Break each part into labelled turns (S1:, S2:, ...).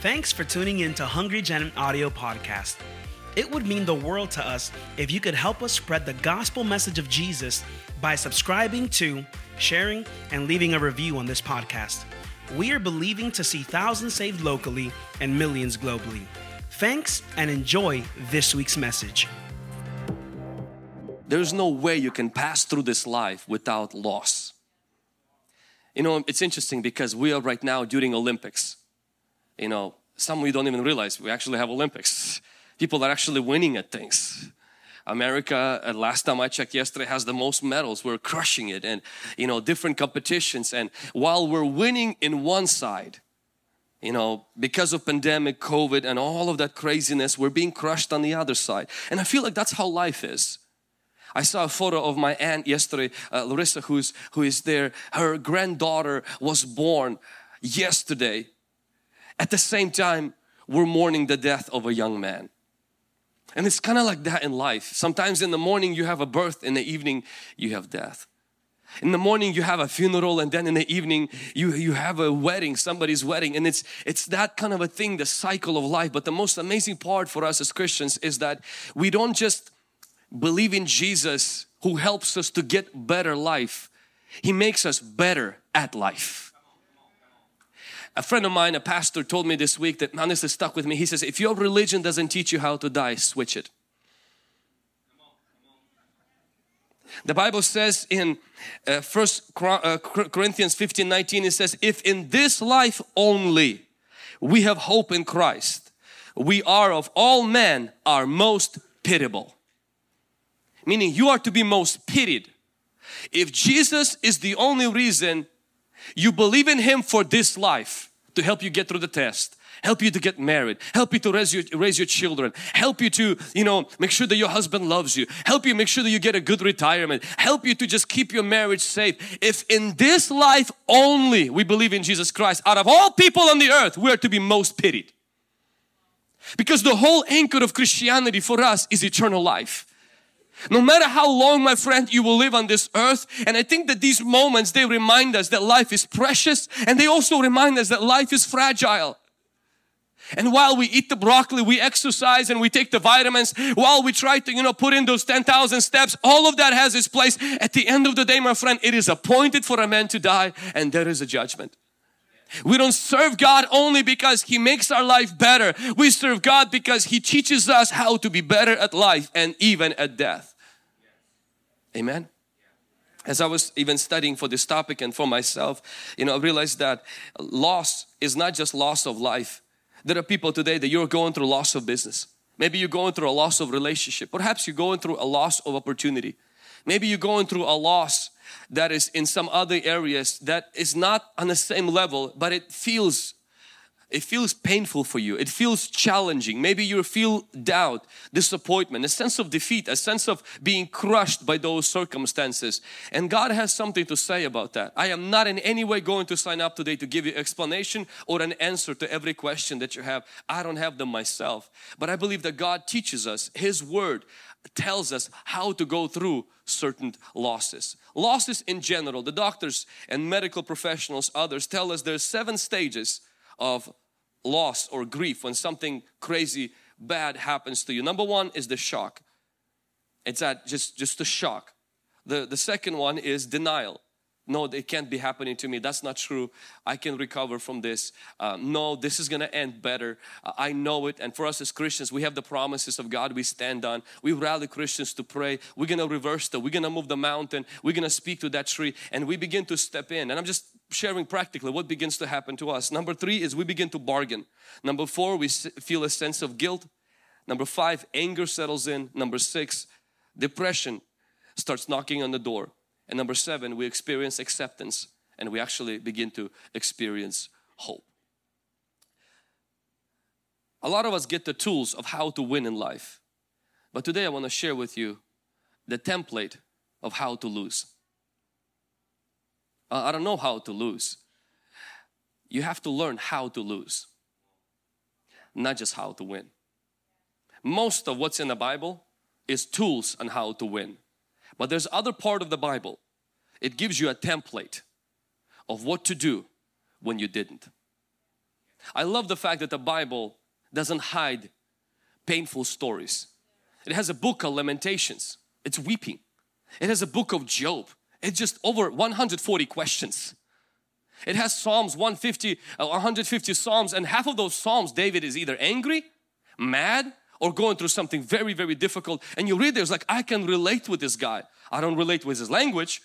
S1: Thanks for tuning in to Hungry Gen Audio Podcast. It would mean the world to us if you could help us spread the gospel message of Jesus by subscribing to, sharing, and leaving a review on this podcast. We are believing to see thousands saved locally and millions globally. Thanks and enjoy this week's message.
S2: There's no way you can pass through this life without loss. You know, it's interesting because we are right now during Olympics you know, some we don't even realize we actually have Olympics. People are actually winning at things. America, uh, last time I checked yesterday, has the most medals. We're crushing it and, you know, different competitions. And while we're winning in one side, you know, because of pandemic, COVID and all of that craziness, we're being crushed on the other side. And I feel like that's how life is. I saw a photo of my aunt yesterday, uh, Larissa, who's, who is there. Her granddaughter was born yesterday at the same time, we're mourning the death of a young man. And it's kind of like that in life. Sometimes in the morning you have a birth, in the evening you have death. In the morning you have a funeral and then in the evening you, you have a wedding, somebody's wedding. And it's, it's that kind of a thing, the cycle of life. But the most amazing part for us as Christians is that we don't just believe in Jesus who helps us to get better life. He makes us better at life. A friend of mine, a pastor, told me this week that man, this honestly stuck with me. He says, if your religion doesn't teach you how to die, switch it. The Bible says in uh, First uh, Corinthians 15 19, it says, If in this life only we have hope in Christ, we are of all men our most pitiable. Meaning, you are to be most pitied. If Jesus is the only reason you believe in Him for this life, to help you get through the test help you to get married help you to raise your, raise your children help you to you know make sure that your husband loves you help you make sure that you get a good retirement help you to just keep your marriage safe. If in this life only we believe in Jesus Christ out of all people on the earth we are to be most pitied. Because the whole anchor of Christianity for us is eternal life no matter how long, my friend, you will live on this earth. And I think that these moments, they remind us that life is precious and they also remind us that life is fragile. And while we eat the broccoli, we exercise and we take the vitamins, while we try to, you know, put in those 10,000 steps, all of that has its place. At the end of the day, my friend, it is appointed for a man to die and there is a judgment. We don't serve God only because He makes our life better. We serve God because He teaches us how to be better at life and even at death. Amen. As I was even studying for this topic and for myself, you know, I realized that loss is not just loss of life. There are people today that you're going through loss of business. Maybe you're going through a loss of relationship. Perhaps you're going through a loss of opportunity. Maybe you're going through a loss that is in some other areas that is not on the same level, but it feels it feels painful for you. It feels challenging. Maybe you feel doubt, disappointment, a sense of defeat, a sense of being crushed by those circumstances. And God has something to say about that. I am not in any way going to sign up today to give you explanation or an answer to every question that you have. I don't have them myself. But I believe that God teaches us His Word tells us how to go through certain losses. Losses in general, the doctors and medical professionals, others tell us there's seven stages of loss or grief when something crazy bad happens to you. Number one is the shock. It's that just, just the shock. The, the second one is denial no it can't be happening to me. That's not true. I can recover from this. Uh, no this is going to end better. Uh, i know it. And for us as christians we have the promises of god we stand on. We rally christians to pray. We're going to reverse that we're going to move the mountain. We're going to speak to that tree. And we begin to step in. And i'm just sharing practically what begins to happen to us. Number three is we begin to bargain. Number four we feel a sense of guilt. Number five anger settles in. Number six depression starts knocking on the door and number seven, we experience acceptance and we actually begin to experience hope. A lot of us get the tools of how to win in life. But today I want to share with you the template of how to lose. I don't know how to lose. You have to learn how to lose, not just how to win. Most of what's in the Bible is tools on how to win. But there's other part of the Bible. It gives you a template of what to do when you didn't. I love the fact that the Bible doesn't hide painful stories. It has a book of Lamentations. It's weeping. It has a book of Job. It's just over 140 questions. It has Psalms 150, uh, 150 Psalms and half of those Psalms David is either angry, mad or going through something very, very difficult. And you read there's like, I can relate with this guy. I don't relate with his language.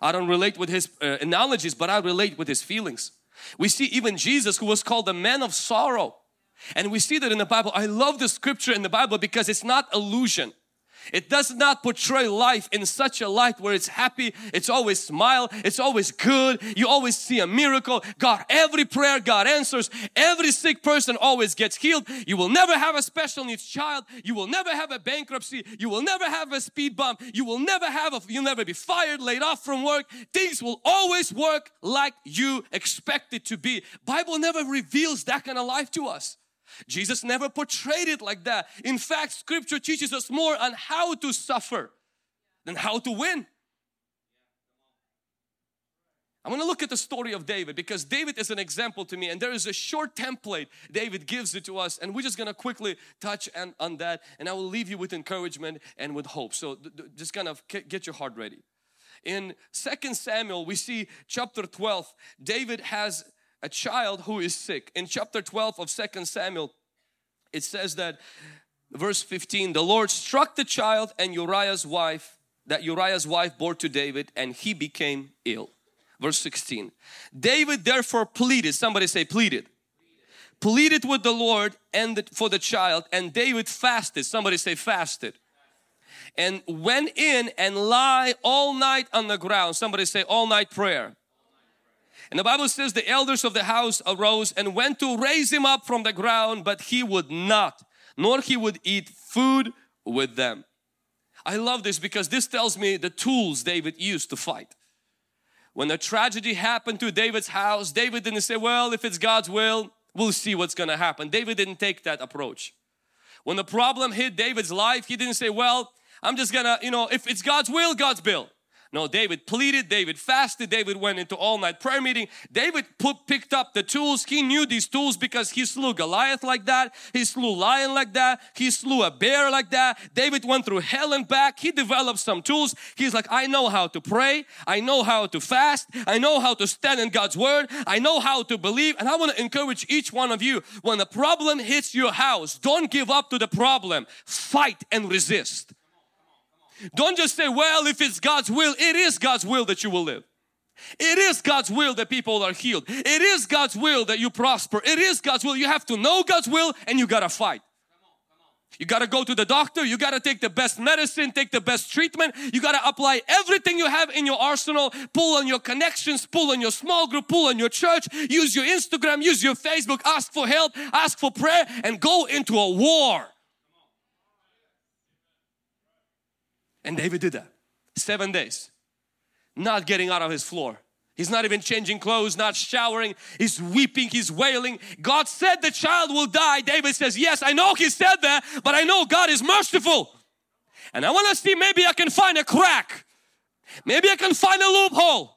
S2: I don't relate with his uh, analogies, but I relate with his feelings. We see even Jesus who was called the man of sorrow. And we see that in the Bible. I love the scripture in the Bible because it's not illusion. It does not portray life in such a light where it's happy, it's always smile, it's always good, you always see a miracle. God, every prayer God answers, every sick person always gets healed. You will never have a special needs child, you will never have a bankruptcy, you will never have a speed bump, you will never have a, you'll never be fired, laid off from work. Things will always work like you expect it to be. Bible never reveals that kind of life to us. Jesus never portrayed it like that. In fact, scripture teaches us more on how to suffer than how to win. I'm going to look at the story of David because David is an example to me and there is a short template David gives it to us and we're just going to quickly touch on, on that and I will leave you with encouragement and with hope. So just kind of get your heart ready. In Second Samuel we see chapter 12 David has a child who is sick. In chapter 12 of Second Samuel, it says that verse 15, the Lord struck the child and Uriah's wife, that Uriah's wife bore to David and he became ill. Verse 16, David therefore pleaded, somebody say pleaded, pleaded with the Lord and for the child and David fasted, somebody say fasted and went in and lie all night on the ground. Somebody say all night prayer. And the Bible says the elders of the house arose and went to raise him up from the ground, but he would not, nor he would eat food with them. I love this because this tells me the tools David used to fight. When a tragedy happened to David's house, David didn't say, well, if it's God's will, we'll see what's gonna happen. David didn't take that approach. When the problem hit David's life, he didn't say, well, I'm just gonna, you know, if it's God's will, God's bill. No, David pleaded, David fasted, David went into all night prayer meeting. David put, picked up the tools. He knew these tools because he slew Goliath like that. He slew lion like that. He slew a bear like that. David went through hell and back. He developed some tools. He's like, I know how to pray. I know how to fast. I know how to stand in God's word. I know how to believe. And I want to encourage each one of you, when the problem hits your house, don't give up to the problem. Fight and resist. Don't just say, well, if it's God's will, it is God's will that you will live. It is God's will that people are healed. It is God's will that you prosper. It is God's will. You have to know God's will and you gotta fight. You gotta go to the doctor, you gotta take the best medicine, take the best treatment. You gotta apply everything you have in your arsenal, pull on your connections, pull on your small group, pull on your church, use your Instagram, use your Facebook, ask for help, ask for prayer, and go into a war. And David did that. Seven days. Not getting out of his floor. He's not even changing clothes, not showering. He's weeping, he's wailing. God said the child will die. David says, Yes, I know he said that, but I know God is merciful. And I want to see maybe I can find a crack. Maybe I can find a loophole.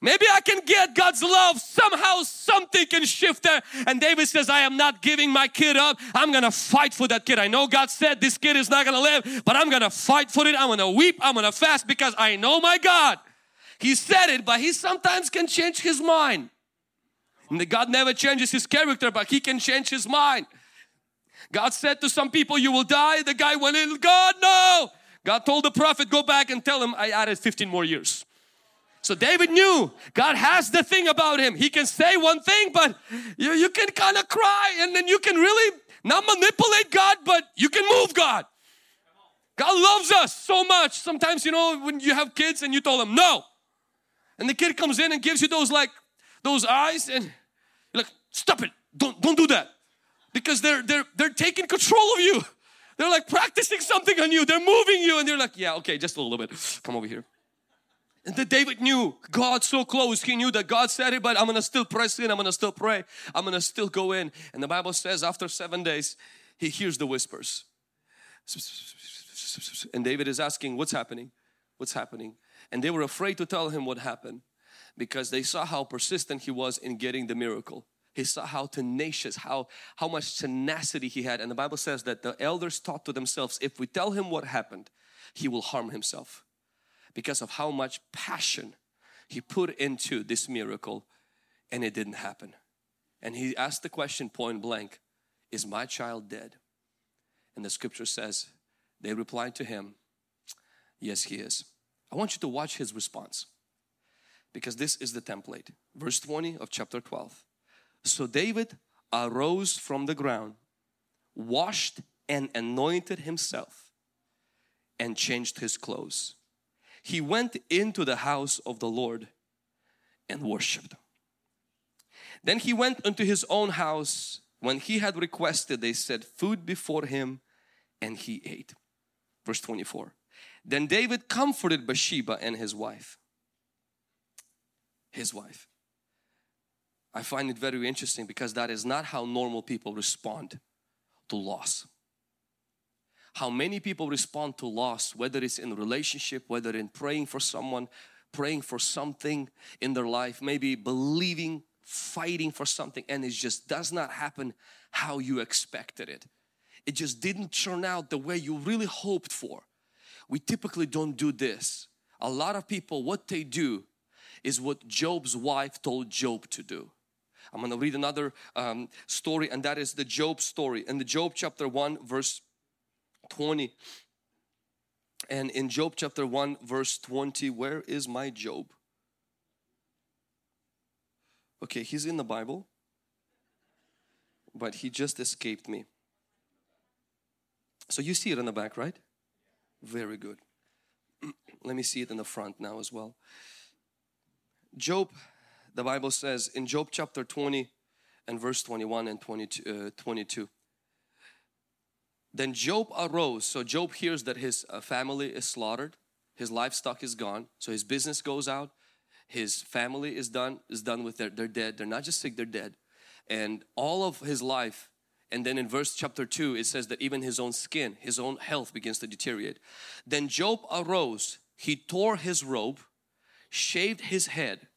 S2: Maybe I can get God's love. Somehow something can shift there. And David says, I am not giving my kid up. I'm going to fight for that kid. I know God said this kid is not going to live, but I'm going to fight for it. I'm going to weep. I'm going to fast because I know my God. He said it, but he sometimes can change his mind. And God never changes his character, but he can change his mind. God said to some people, you will die. The guy went in, God, no. God told the prophet, go back and tell him I added 15 more years. So David knew God has the thing about him. He can say one thing, but you, you can kind of cry and then you can really not manipulate God, but you can move God. God loves us so much. Sometimes, you know, when you have kids and you tell them no, and the kid comes in and gives you those like those eyes, and you're like, stop it, don't don't do that, because they're they're they're taking control of you. They're like practicing something on you. They're moving you, and they're like, yeah, okay, just a little bit. Come over here. That David knew God so close. He knew that God said it, but I'm gonna still press in. I'm gonna still pray. I'm gonna still go in. And the Bible says after seven days, he hears the whispers. And David is asking, What's happening? What's happening? And they were afraid to tell him what happened because they saw how persistent he was in getting the miracle. He saw how tenacious, how, how much tenacity he had. And the Bible says that the elders thought to themselves, if we tell him what happened, he will harm himself because of how much passion he put into this miracle and it didn't happen. And he asked the question point blank, is my child dead? And the scripture says, they replied to him, yes he is. I want you to watch his response because this is the template. Verse 20 of chapter 12. So David arose from the ground, washed and anointed himself and changed his clothes. He went into the house of the Lord and worshiped. Then he went into his own house. When he had requested, they set food before him and he ate. Verse 24. Then David comforted Bathsheba and his wife. His wife. I find it very interesting because that is not how normal people respond to loss. How many people respond to loss, whether it's in relationship, whether in praying for someone, praying for something in their life, maybe believing, fighting for something, and it just does not happen how you expected it. It just didn't turn out the way you really hoped for. We typically don't do this. A lot of people, what they do is what Job's wife told Job to do. I'm going to read another um, story and that is the Job story. In the Job chapter 1 verse 20 and in Job chapter 1 verse 20 where is my Job? Okay, he's in the Bible but he just escaped me. So you see it in the back, right? Very good. Let me see it in the front now as well. Job the Bible says in Job chapter 20 and verse 21 and 22, uh, 22. Then Job arose. So Job hears that his uh, family is slaughtered, his livestock is gone, so his business goes out, his family is done, is done with their, they're dead. They're not just sick, they're dead. And all of his life, and then in verse chapter 2, it says that even his own skin, his own health begins to deteriorate. Then Job arose, he tore his robe, shaved his head,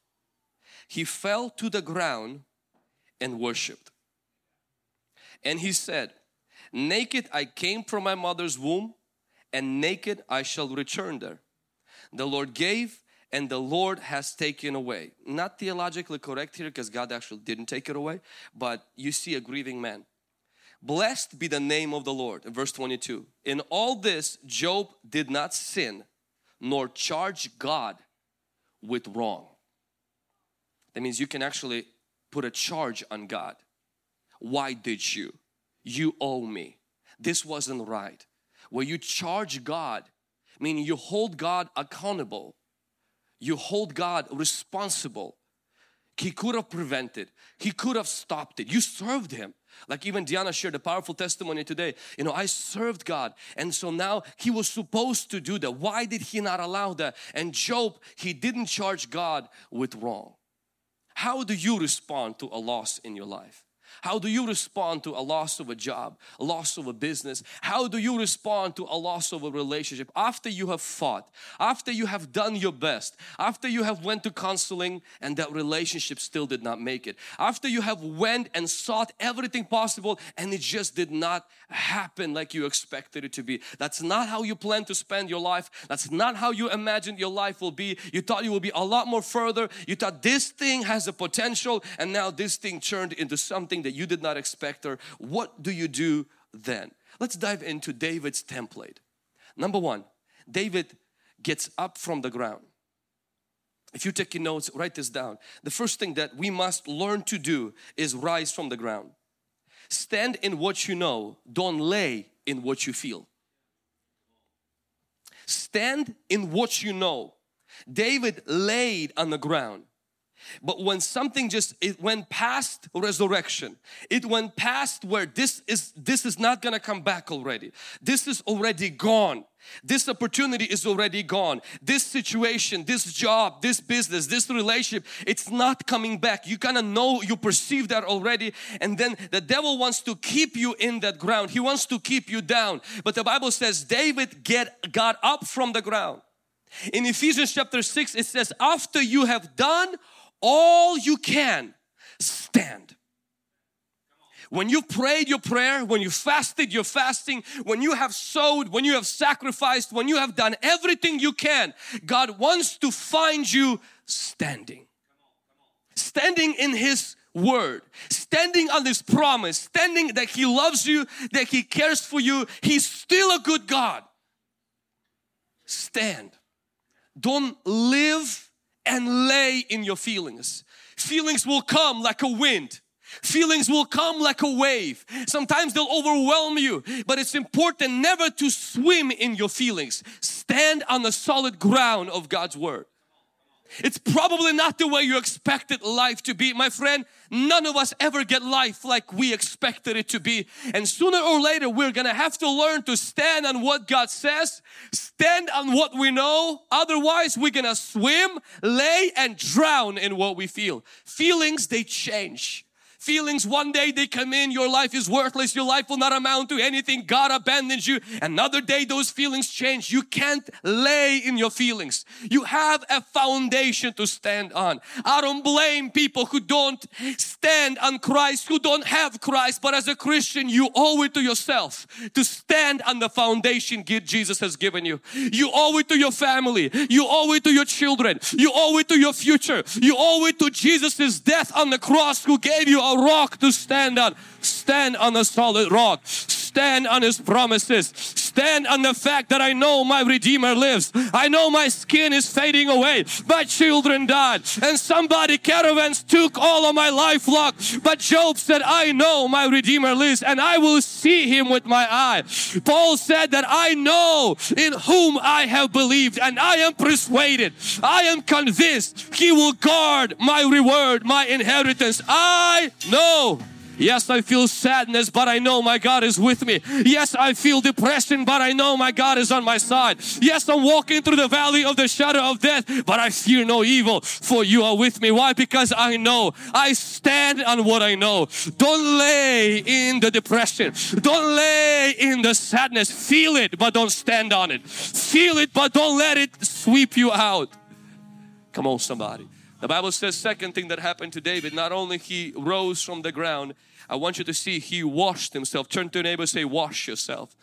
S2: he fell to the ground and worshiped. And he said, Naked I came from my mother's womb, and naked I shall return there. The Lord gave, and the Lord has taken away. Not theologically correct here because God actually didn't take it away, but you see a grieving man. Blessed be the name of the Lord. Verse 22. In all this, Job did not sin nor charge God with wrong. That means you can actually put a charge on God. Why did you? You owe me. This wasn't right. Where you charge God, meaning you hold God accountable. You hold God responsible. He could have prevented. He could have stopped it. You served Him. Like even Diana shared a powerful testimony today. You know, I served God and so now He was supposed to do that. Why did He not allow that? And Job, he didn't charge God with wrong. How do you respond to a loss in your life? How do you respond to a loss of a job, a loss of a business? How do you respond to a loss of a relationship after you have fought, after you have done your best, after you have went to counseling and that relationship still did not make it, after you have went and sought everything possible and it just did not happen like you expected it to be. That's not how you plan to spend your life. That's not how you imagined your life will be. You thought you will be a lot more further. You thought this thing has a potential and now this thing turned into something that that you did not expect or what do you do then? Let's dive into David's template. Number one, David gets up from the ground. If you're taking notes, write this down. The first thing that we must learn to do is rise from the ground. Stand in what you know, don't lay in what you feel. Stand in what you know. David laid on the ground. But when something just it went past resurrection, it went past where this is this is not gonna come back already. This is already gone. This opportunity is already gone. This situation, this job, this business, this relationship, it's not coming back. You kind of know, you perceive that already. And then the devil wants to keep you in that ground. He wants to keep you down. But the Bible says David get got up from the ground. In Ephesians chapter 6, it says, after you have done all you can stand. When you prayed your prayer, when you fasted your fasting, when you have sowed, when you have sacrificed, when you have done everything you can, God wants to find you standing. Standing in His word, standing on His promise, standing that He loves you, that He cares for you. He's still a good God. Stand. Don't live and lay in your feelings. Feelings will come like a wind. Feelings will come like a wave. Sometimes they'll overwhelm you, but it's important never to swim in your feelings. Stand on the solid ground of God's Word. It's probably not the way you expected life to be. My friend, none of us ever get life like we expected it to be. And sooner or later, we're gonna have to learn to stand on what God says, stand on what we know. Otherwise, we're gonna swim, lay, and drown in what we feel. Feelings, they change. Feelings one day they come in, your life is worthless, your life will not amount to anything, God abandons you. Another day those feelings change. You can't lay in your feelings. You have a foundation to stand on. I don't blame people who don't stand on Christ, who don't have Christ, but as a Christian, you owe it to yourself to stand on the foundation Jesus has given you. You owe it to your family, you owe it to your children, you owe it to your future, you owe it to Jesus' death on the cross who gave you rock to stand on. Stand on a solid rock. Stand on His promises. Stand on the fact that I know my Redeemer lives. I know my skin is fading away. My children died. And somebody, caravans, took all of my lifelong. But Job said, I know my Redeemer lives and I will see Him with my eye. Paul said that I know in whom I have believed and I am persuaded. I am convinced He will guard my reward, my inheritance. I know. Yes, I feel sadness, but I know my God is with me. Yes, I feel depression, but I know my God is on my side. Yes, I'm walking through the valley of the shadow of death, but I fear no evil, for you are with me. Why? Because I know. I stand on what I know. Don't lay in the depression. Don't lay in the sadness. Feel it, but don't stand on it. Feel it, but don't let it sweep you out. Come on, somebody. The Bible says second thing that happened to David, not only he rose from the ground, I want you to see he washed himself. Turn to your neighbor say wash yourself.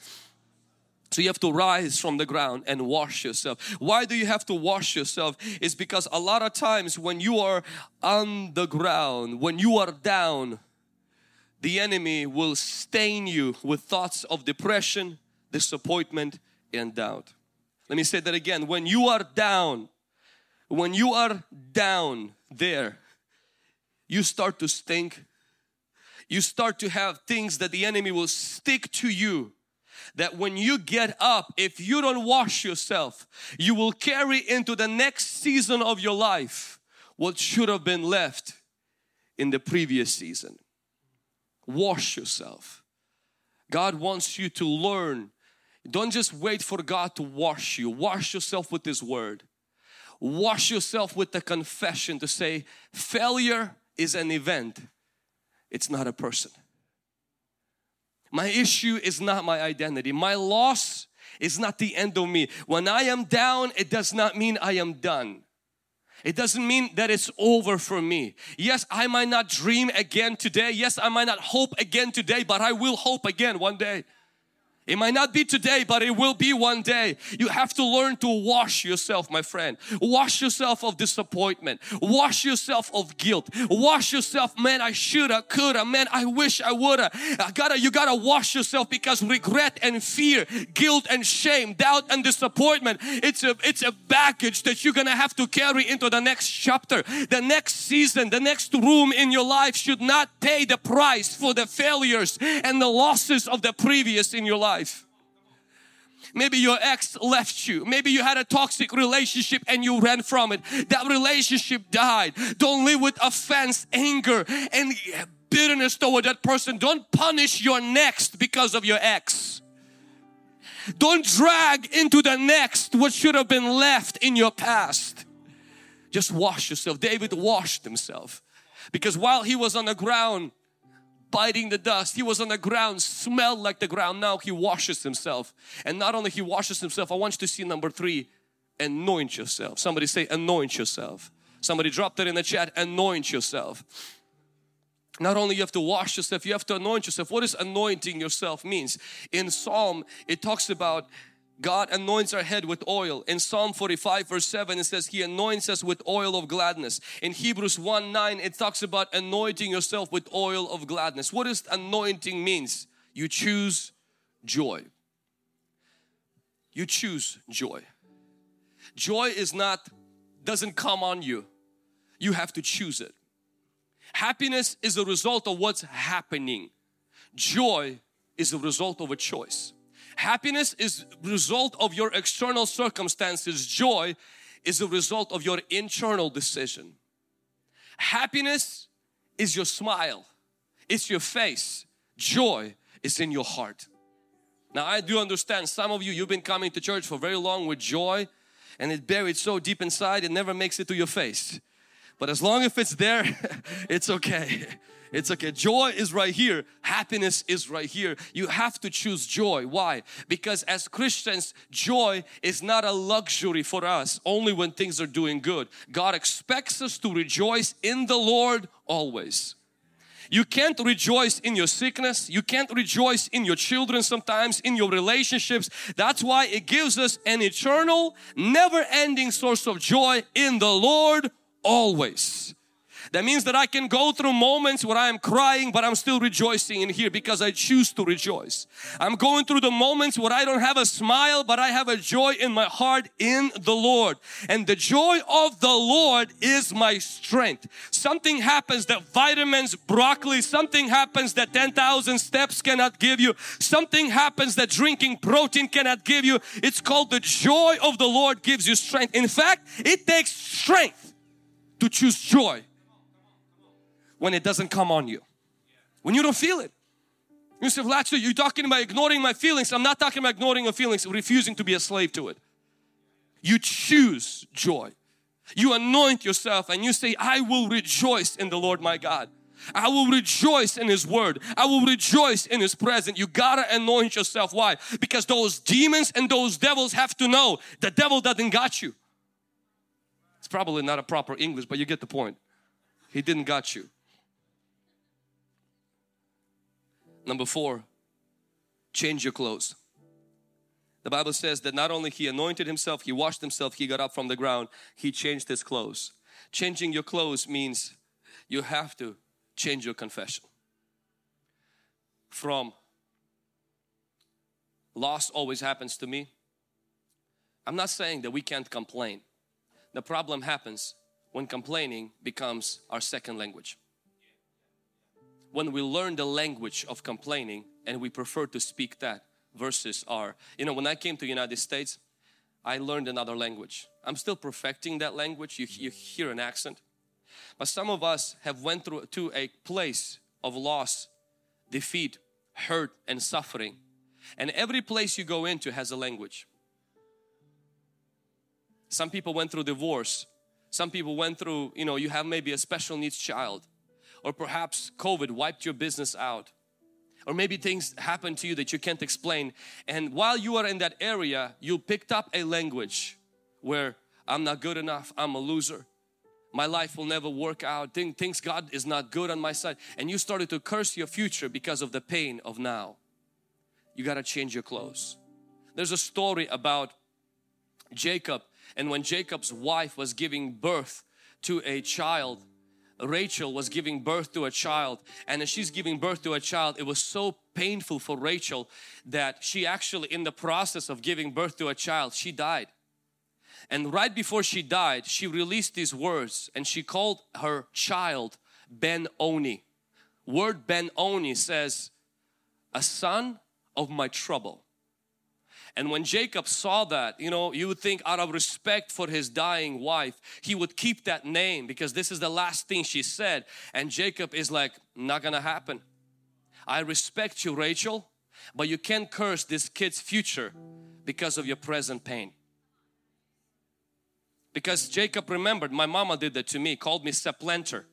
S2: So you have to rise from the ground and wash yourself. Why do you have to wash yourself? Is because a lot of times when you are on the ground, when you are down, the enemy will stain you with thoughts of depression, disappointment and doubt. Let me say that again. When you are down, when you are down there, you start to stink. You start to have things that the enemy will stick to you. That when you get up, if you don't wash yourself, you will carry into the next season of your life what should have been left in the previous season. Wash yourself. God wants you to learn. Don't just wait for God to wash you. Wash yourself with His Word wash yourself with the confession to say failure is an event it's not a person my issue is not my identity my loss is not the end of me when I am down it does not mean I am done it doesn't mean that it's over for me. Yes, I might not dream again today. Yes, I might not hope again today, but I will hope again one day. It might not be today, but it will be one day. You have to learn to wash yourself, my friend. Wash yourself of disappointment. Wash yourself of guilt. Wash yourself, man, I shoulda, coulda, man, I wish I woulda. I gotta, you gotta wash yourself because regret and fear, guilt and shame, doubt and disappointment, it's a, it's a baggage that you're gonna have to carry into the next chapter. The next season, the next room in your life should not pay the price for the failures and the losses of the previous in your life life. Maybe your ex left you. Maybe you had a toxic relationship and you ran from it. That relationship died. Don't live with offense, anger, and bitterness toward that person. Don't punish your next because of your ex. Don't drag into the next what should have been left in your past. Just wash yourself. David washed himself because while he was on the ground, biting the dust. He was on the ground, smelled like the ground. Now he washes himself. And not only he washes himself, I want you to see number three, anoint yourself. Somebody say anoint yourself. Somebody dropped it in the chat, anoint yourself. not only you have to wash yourself you have to anoint yourself what does anointing yourself means in psalm it talks about God anoints our head with oil. In Psalm 45 verse 7 it says He anoints us with oil of gladness. In Hebrews 1 9 it talks about anointing yourself with oil of gladness. What does anointing means? You choose joy. You choose joy. Joy is not, doesn't come on you. You have to choose it. Happiness is a result of what's happening. Joy is a result of a choice. Happiness is result of your external circumstances. Joy is a result of your internal decision. Happiness is your smile. It's your face. Joy is in your heart. Now I do understand some of you, you've been coming to church for very long with joy and it buried so deep inside it never makes it to your face. But as long as it's there, it's okay. It's okay. Joy is right here. Happiness is right here. You have to choose joy. Why? Because as Christians, joy is not a luxury for us only when things are doing good. God expects us to rejoice in the Lord always. You can't rejoice in your sickness. You can't rejoice in your children sometimes, in your relationships. That's why it gives us an eternal, never ending source of joy in the Lord always. That means that I can go through moments where I am crying but I'm still rejoicing in here because I choose to rejoice. I'm going through the moments where I don't have a smile but I have a joy in my heart in the Lord. And the joy of the Lord is my strength. Something happens that vitamins, broccoli, something happens that 10,000 steps cannot give you. Something happens that drinking protein cannot give you. It's called the joy of the Lord gives you strength. In fact, it takes strength to choose joy when it doesn't come on you. When you don't feel it. You say, Vlad, you're talking about ignoring my feelings. I'm not talking about ignoring your feelings, refusing to be a slave to it. You choose joy. You anoint yourself and you say, I will rejoice in the Lord my God. I will rejoice in His Word. I will rejoice in His presence. You gotta anoint yourself. Why? Because those demons and those devils have to know the devil doesn't got you. It's probably not a proper English, but you get the point. He didn't got you. Number four, change your clothes. The Bible says that not only he anointed himself, he washed himself, he got up from the ground, he changed his clothes. Changing your clothes means you have to change your confession. From loss always happens to me. I'm not saying that we can't complain. The problem happens when complaining becomes our second language when we learn the language of complaining and we prefer to speak that versus our, you know, when I came to United States, I learned another language. I'm still perfecting that language. You, you hear an accent. But some of us have went through to a place of loss, defeat, hurt and suffering. And every place you go into has a language. Some people went through divorce. Some people went through, you know, you have maybe a special needs child or perhaps COVID wiped your business out. Or maybe things happen to you that you can't explain. And while you are in that area you picked up a language where I'm not good enough I'm a loser. My life will never work out. Things God is not good on my side. And you started to curse your future because of the pain of now. You got to change your clothes. There's a story about Jacob and when Jacob's wife was giving birth to a child Rachel was giving birth to a child and as she's giving birth to a child it was so painful for Rachel that she actually in the process of giving birth to a child she died. And right before she died she released these words and she called her child Ben Oni. Word Ben Oni says a son of my trouble and when Jacob saw that, you know, you would think out of respect for his dying wife, he would keep that name because this is the last thing she said. And Jacob is like, not gonna happen. I respect you, Rachel, but you can't curse this kid's future because of your present pain. Because Jacob remembered, my mama did that to me, called me supplanter.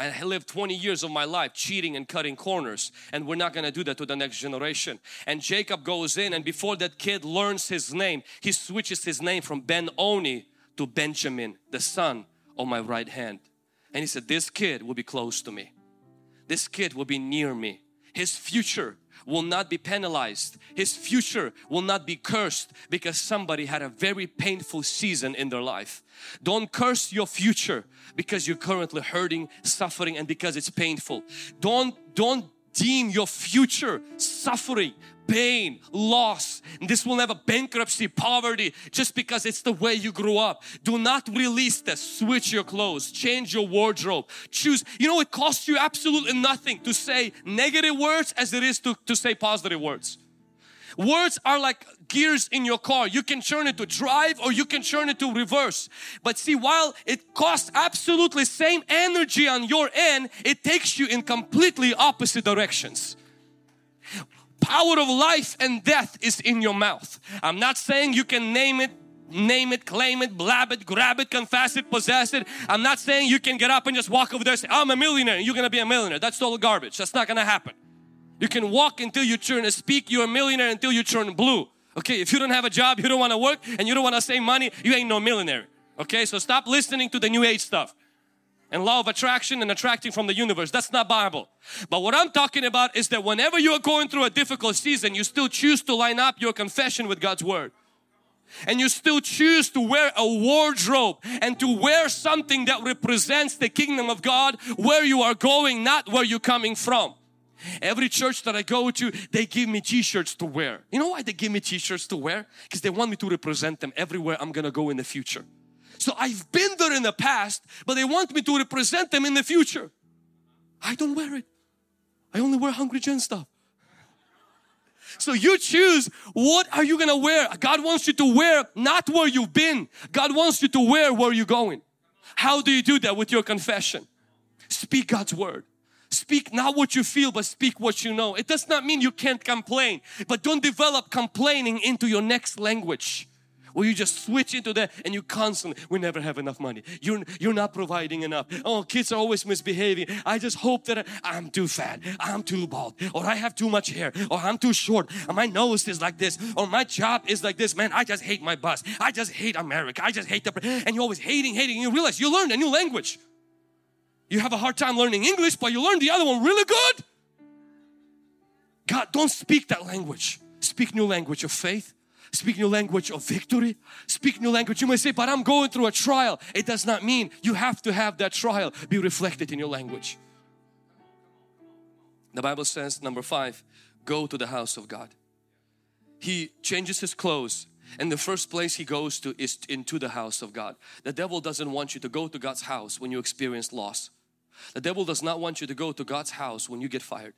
S2: I lived 20 years of my life cheating and cutting corners and we're not going to do that to the next generation. And Jacob goes in and before that kid learns his name, he switches his name from Ben Oni to Benjamin, the son on my right hand. And he said, this kid will be close to me. this kid will be near me. His future will not be penalized. His future will not be cursed because somebody had a very painful season in their life. Don't curse your future because you're currently hurting, suffering and because it's painful. Don't, don't deem your future suffering, pain, loss. This will never bankruptcy, poverty, just because it's the way you grew up. Do not release this. Switch your clothes, change your wardrobe, choose. You know, it costs you absolutely nothing to say negative words as it is to, to say positive words. Words are like gears in your car. You can turn it to drive or you can turn it to reverse. But see, while it costs absolutely same energy on your end, it takes you in completely opposite directions. Power of life and death is in your mouth. I'm not saying you can name it name it, claim it, blab it, grab it, confess it, possess it. I'm not saying you can get up and just walk over there and say, I'm a millionaire you're gonna be a millionaire. That's total garbage. That's not gonna happen. You can walk until you turn, speak, you're a millionaire until you turn blue. Okay, if you don't have a job, you don't want to work, and you don't want to save money, you ain't no millionaire. Okay, so stop listening to the new age stuff and law of attraction and attracting from the universe. That's not Bible. But what I'm talking about is that whenever you are going through a difficult season, you still choose to line up your confession with God's Word. And you still choose to wear a wardrobe and to wear something that represents the kingdom of God where you are going, not where you're coming from. Every church that I go to, they give me t-shirts to wear. You know why they give me t-shirts to wear? Because they want me to represent them everywhere I'm gonna go in the future. So I've been there in the past, but they want me to represent them in the future. I don't wear it. I only wear Hungry Gen stuff. So you choose what are you gonna wear? God wants you to wear not where you've been. God wants you to wear where you're going. How do you do that with your confession? Speak God's word. Speak not what you feel, but speak what you know. It does not mean you can't complain, but don't develop complaining into your next language. Where you just switch into that and you constantly, we never have enough money. You're, you're not providing enough. Oh, kids are always misbehaving. I just hope that I, am too fat, I'm too bald, or I have too much hair, or I'm too short, or my nose is like this, or my job is like this. Man, I just hate my boss. I just hate America. I just hate the, and you're always hating, hating. You realize you learned a new language. You have a hard time learning English, but you learn the other one really good. God, don't speak that language. Speak new language of faith. Speak new language of victory. Speak new language. You may say, but I'm going through a trial. It does not mean you have to have that trial be reflected in your language. The Bible says, number five, go to the house of God. He changes his clothes and the first place he goes to is into the house of God. The devil doesn't want you to go to God's house when you experience loss. The devil does not want you to go to God's house when you get fired.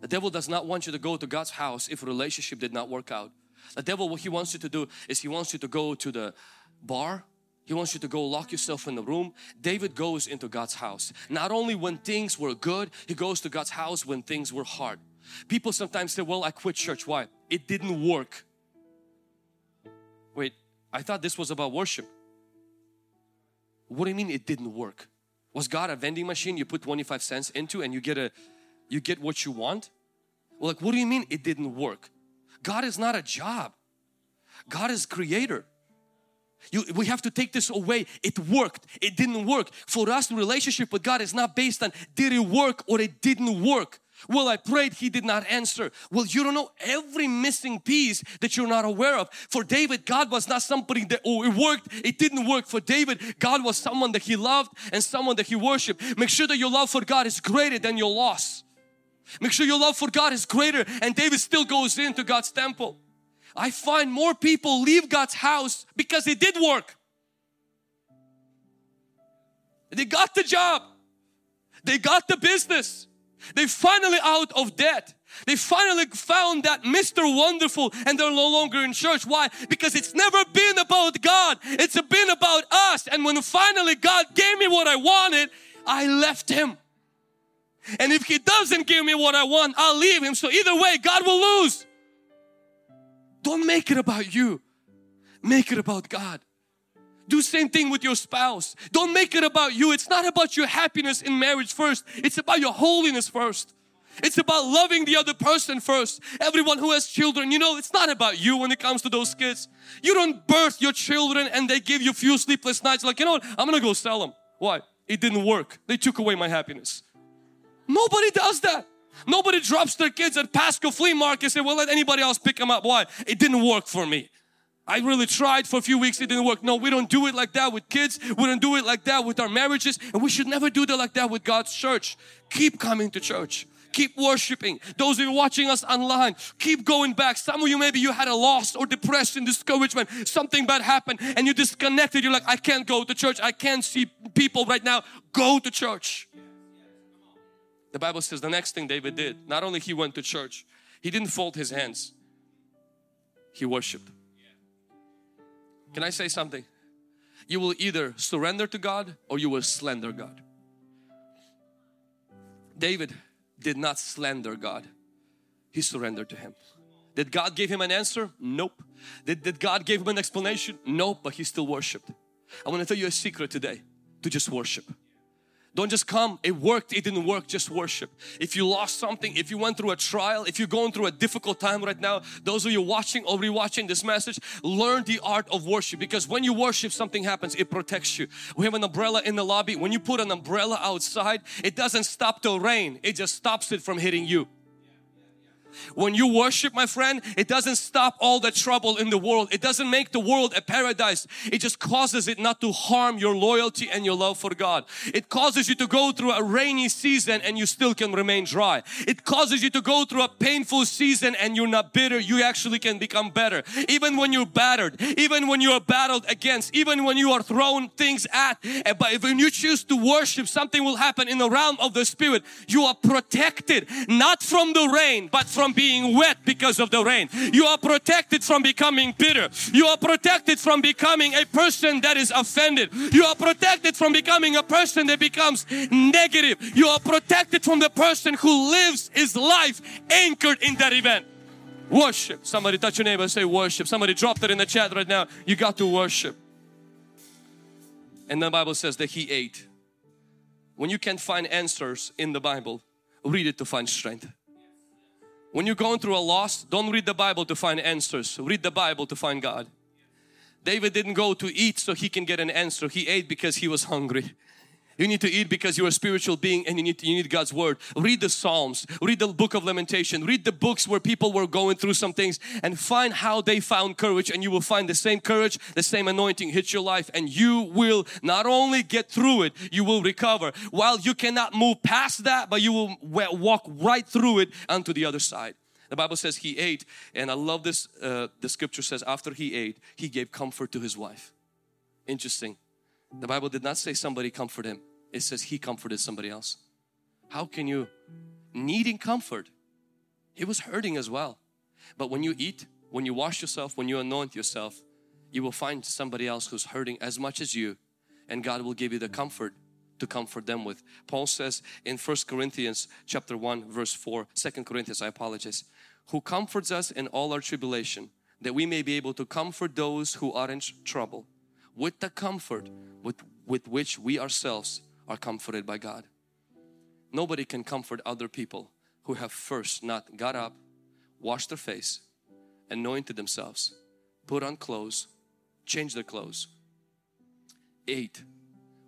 S2: The devil does not want you to go to God's house if a relationship did not work out. The devil, what he wants you to do is he wants you to go to the bar. He wants you to go lock yourself in the room. David goes into God's house. Not only when things were good, he goes to God's house when things were hard. People sometimes say, well, I quit church. Why? It didn't work. Wait, I thought this was about worship. What do you mean it didn't work? Was God a vending machine you put 25 cents into and you get a you get what you want? Well, like what do you mean it didn't work? God is not a job. God is creator. You, we have to take this away. It worked. It didn't work. For us, the relationship with God is not based on did it work or it didn't work. Well, I prayed, he did not answer. Well, you don't know every missing piece that you're not aware of. For David, God was not somebody that, oh, it worked, it didn't work. For David, God was someone that he loved and someone that he worshiped. Make sure that your love for God is greater than your loss. Make sure your love for God is greater. And David still goes into God's temple. I find more people leave God's house because it did work. They got the job. They got the business. They finally out of debt. They finally found that Mr. Wonderful and they're no longer in church. Why? Because it's never been about God. It's been about us. And when finally God gave me what I wanted, I left Him. And if He doesn't give me what I want, I'll leave Him. So either way, God will lose. Don't make it about you. Make it about God. Do same thing with your spouse. Don't make it about you. It's not about your happiness in marriage first. It's about your holiness first. It's about loving the other person first. Everyone who has children, you know, it's not about you when it comes to those kids. You don't birth your children and they give you few sleepless nights like, you know what, I'm gonna go sell them. Why? It didn't work. They took away my happiness. Nobody does that. Nobody drops their kids at Pasco flea market and say, well, let anybody else pick them up. Why? It didn't work for me. I really tried for a few weeks, it didn't work. No, we don't do it like that with kids. We don't do it like that with our marriages. And we should never do that like that with God's church. Keep coming to church. Keep worshiping. Those of you watching us online, keep going back. Some of you maybe you had a loss or depression, discouragement, something bad happened and you disconnected. You're like, I can't go to church. I can't see people right now. Go to church. The Bible says the next thing David did, not only he went to church, he didn't fold his hands. He worshiped. Can I say something? You will either surrender to God or you will slander God. David did not slander God. He surrendered to Him. Did God give him an answer? Nope. Did, did God give him an explanation? Nope, but he still worshiped. I want to tell you a secret today to just worship. Don't just come, it worked, it didn't work, just worship. If you lost something, if you went through a trial, if you're going through a difficult time right now, those of you watching or rewatching this message, learn the art of worship because when you worship, something happens, it protects you. We have an umbrella in the lobby. When you put an umbrella outside, it doesn't stop the rain, it just stops it from hitting you. When you worship my friend, it doesn't stop all the trouble in the world. It doesn't make the world a paradise. It just causes it not to harm your loyalty and your love for God. It causes you to go through a rainy season and you still can remain dry. It causes you to go through a painful season and you're not bitter. You actually can become better. Even when you're battered, even when you are battled against, even when you are thrown things at, eh, but when you choose to worship, something will happen in the realm of the spirit. You are protected, not from the rain, but from from being wet because of the rain. You are protected from becoming bitter. You are protected from becoming a person that is offended. You are protected from becoming a person that becomes negative. You are protected from the person who lives his life anchored in that event. Worship. Somebody touch your neighbor say worship. Somebody dropped it in the chat right now. You got to worship. And the Bible says that he ate. When you can't find answers in the Bible, read it to find strength. When you're going through a loss, don't read the Bible to find answers. Read the Bible to find God. David didn't go to eat so he can get an answer. He ate because he was hungry. You need to eat because you're a spiritual being and you need, to, you need God's Word. Read the Psalms, read the book of Lamentation, read the books where people were going through some things and find how they found courage and you will find the same courage, the same anointing hit your life and you will not only get through it, you will recover. While you cannot move past that, but you will walk right through it onto the other side. The Bible says he ate and I love this, uh, the scripture says after he ate, he gave comfort to his wife. Interesting. The Bible did not say somebody comfort him. It says he comforted somebody else. How can you needing comfort? He was hurting as well. But when you eat, when you wash yourself, when you anoint yourself, you will find somebody else who's hurting as much as you and God will give you the comfort to comfort them with. Paul says in First Corinthians chapter 1 verse 4, 2 Corinthians, I apologize, who comforts us in all our tribulation that we may be able to comfort those who are in trouble with the comfort with, with which we ourselves are comforted by God. Nobody can comfort other people who have first not got up, washed their face, anointed themselves, put on clothes, changed their clothes, ate,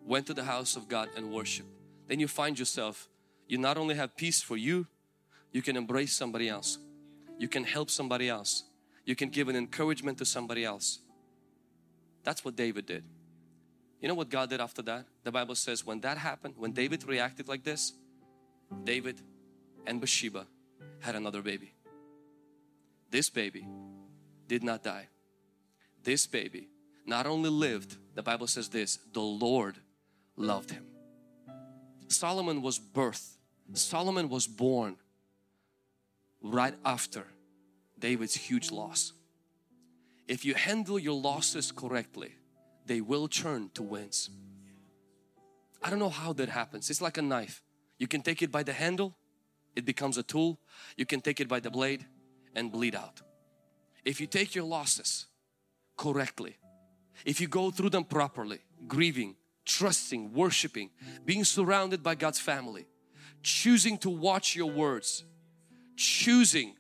S2: went to the house of God and worshiped. Then you find yourself, you not only have peace for you, you can embrace somebody else. You can help somebody else. You can give an encouragement to somebody else. That's what David did. You know what God did after that? The Bible says when that happened, when David reacted like this, David and Bathsheba had another baby. This baby did not die. This baby not only lived, the Bible says this, the Lord loved him. Solomon was birthed. Solomon was born right after David's huge loss. If you handle your losses correctly, they will turn to wins. I don't know how that happens. It's like a knife. You can take it by the handle, it becomes a tool. You can take it by the blade and bleed out. If you take your losses correctly, if you go through them properly, grieving, trusting, worshiping, being surrounded by God's family, choosing to watch your words, choosing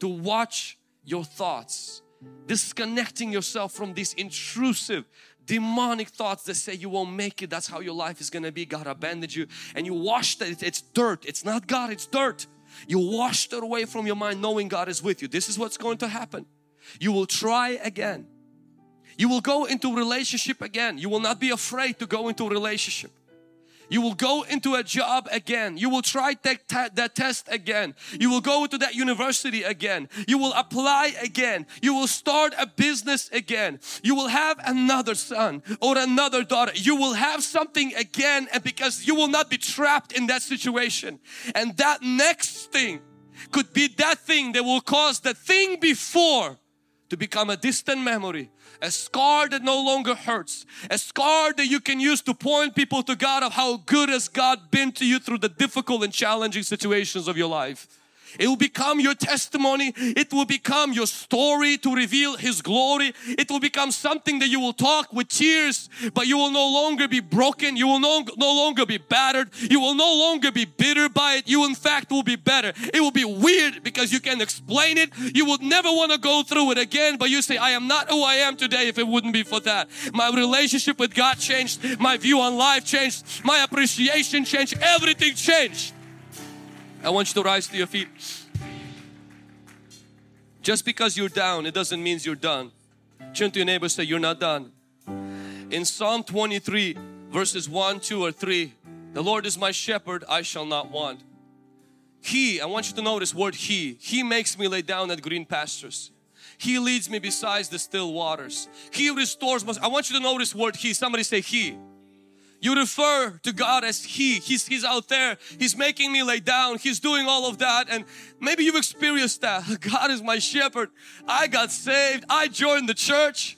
S2: to watch your thoughts, disconnecting yourself from these intrusive demonic thoughts that say you won't make it, that's how your life is gonna be, God abandoned you, and you washed it it's dirt, it's not God, it's dirt. You washed it away from your mind knowing God is with you. This is what's going to happen. You will try again. You will go into relationship again. You will not be afraid to go into relationship. You will go into a job again. You will try that, that test again. You will go to that university again. You will apply again. You will start a business again. You will have another son or another daughter. You will have something again and because you will not be trapped in that situation. And that next thing could be that thing that will cause the thing before to become a distant memory a scar that no longer hurts, a scar that you can use to point people to God of how good has God been to you through the difficult and challenging situations of your life. It will become your testimony. It will become your story to reveal His glory. It will become something that you will talk with tears, but you will no longer be broken. You will no, no longer be battered. You will no longer be bitter by it. You in fact will be better. It will be weird because you can explain it. You would never want to go through it again, but you say, I am not who I am today if it wouldn't be for that. My relationship with God changed. My view on life changed. My appreciation changed. Everything changed. I want you to rise to your feet. Just because you're down, it doesn't mean you're done. Turn to your neighbor say, You're not done. In Psalm 23, verses 1, 2, or 3, the Lord is my shepherd, I shall not want. He, I want you to notice word He. He makes me lay down at green pastures. He leads me beside the still waters. He restores my. I want you to notice word He. Somebody say He. You refer to God as He. He's, he's out there. He's making me lay down. He's doing all of that. And maybe you've experienced that. God is my shepherd. I got saved. I joined the church.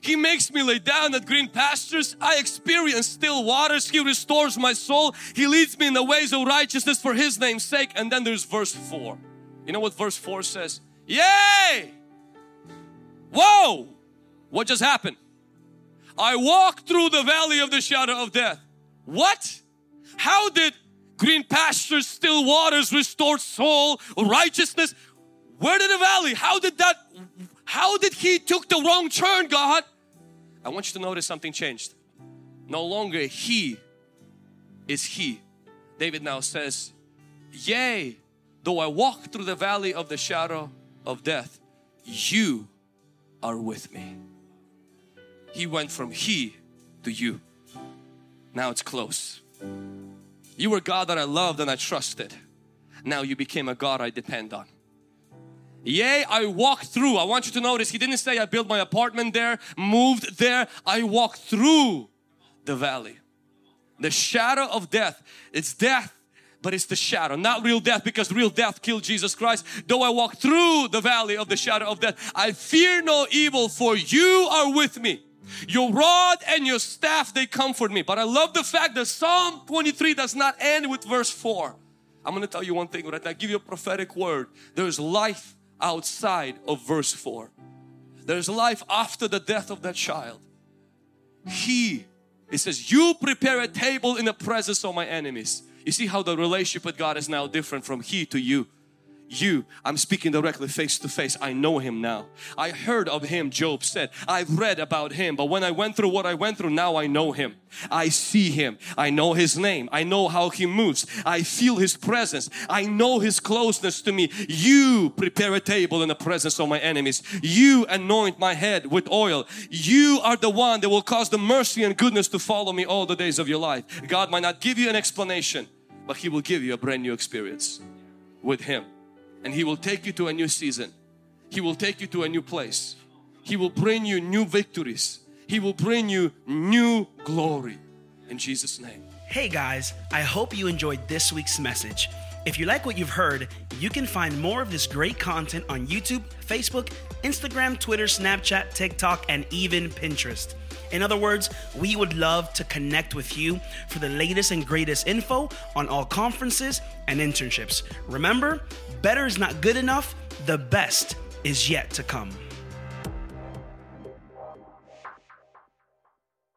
S2: He makes me lay down at green pastures. I experience still waters. He restores my soul. He leads me in the ways of righteousness for His name's sake. And then there's verse 4. You know what verse 4 says? Yay! Whoa! What just happened? I walk through the valley of the shadow of death. What? How did green pastures, still waters, restored soul, righteousness? Where did the valley? How did that? How did he took the wrong turn, God? I want you to notice something changed. No longer he is he. David now says, Yea, though I walk through the valley of the shadow of death, you are with me. He went from He to you. Now it's close. You were God that I loved and I trusted. Now you became a God I depend on. Yea, I walked through. I want you to notice He didn't say I built my apartment there, moved there. I walked through the valley. The shadow of death. It's death but it's the shadow, not real death because real death killed Jesus Christ. Though I walk through the valley of the shadow of death, I fear no evil for you are with me. Your rod and your staff, they comfort me. But I love the fact that Psalm 23 does not end with verse 4. I'm going to tell you one thing right now. give you a prophetic word. There's life outside of verse 4. There's life after the death of that child. He, it says, you prepare a table in the presence of my enemies. You see how the relationship with God is now different from He to you you. I'm speaking directly face to face. I know him now. I heard of him, Job said. I've read about him, but when I went through what I went through, now I know him. I see him. I know his name. I know how he moves. I feel his presence. I know his closeness to me. You prepare a table in the presence of my enemies. You anoint my head with oil. You are the one that will cause the mercy and goodness to follow me all the days of your life. God might not give you an explanation, but He will give you a brand new experience with Him and He will take you to a new season. He will take you to a new place. He will bring you new victories. He will bring you new glory in Jesus name.
S1: Hey guys, I hope you enjoyed this week's message. If you like what you've heard, you can find more of this great content on YouTube, Facebook, Instagram, Twitter, Snapchat, TikTok, and even Pinterest. In other words, we would love to connect with you for the latest and greatest info on all conferences and internships. Remember, better is not good enough, the best is yet to come.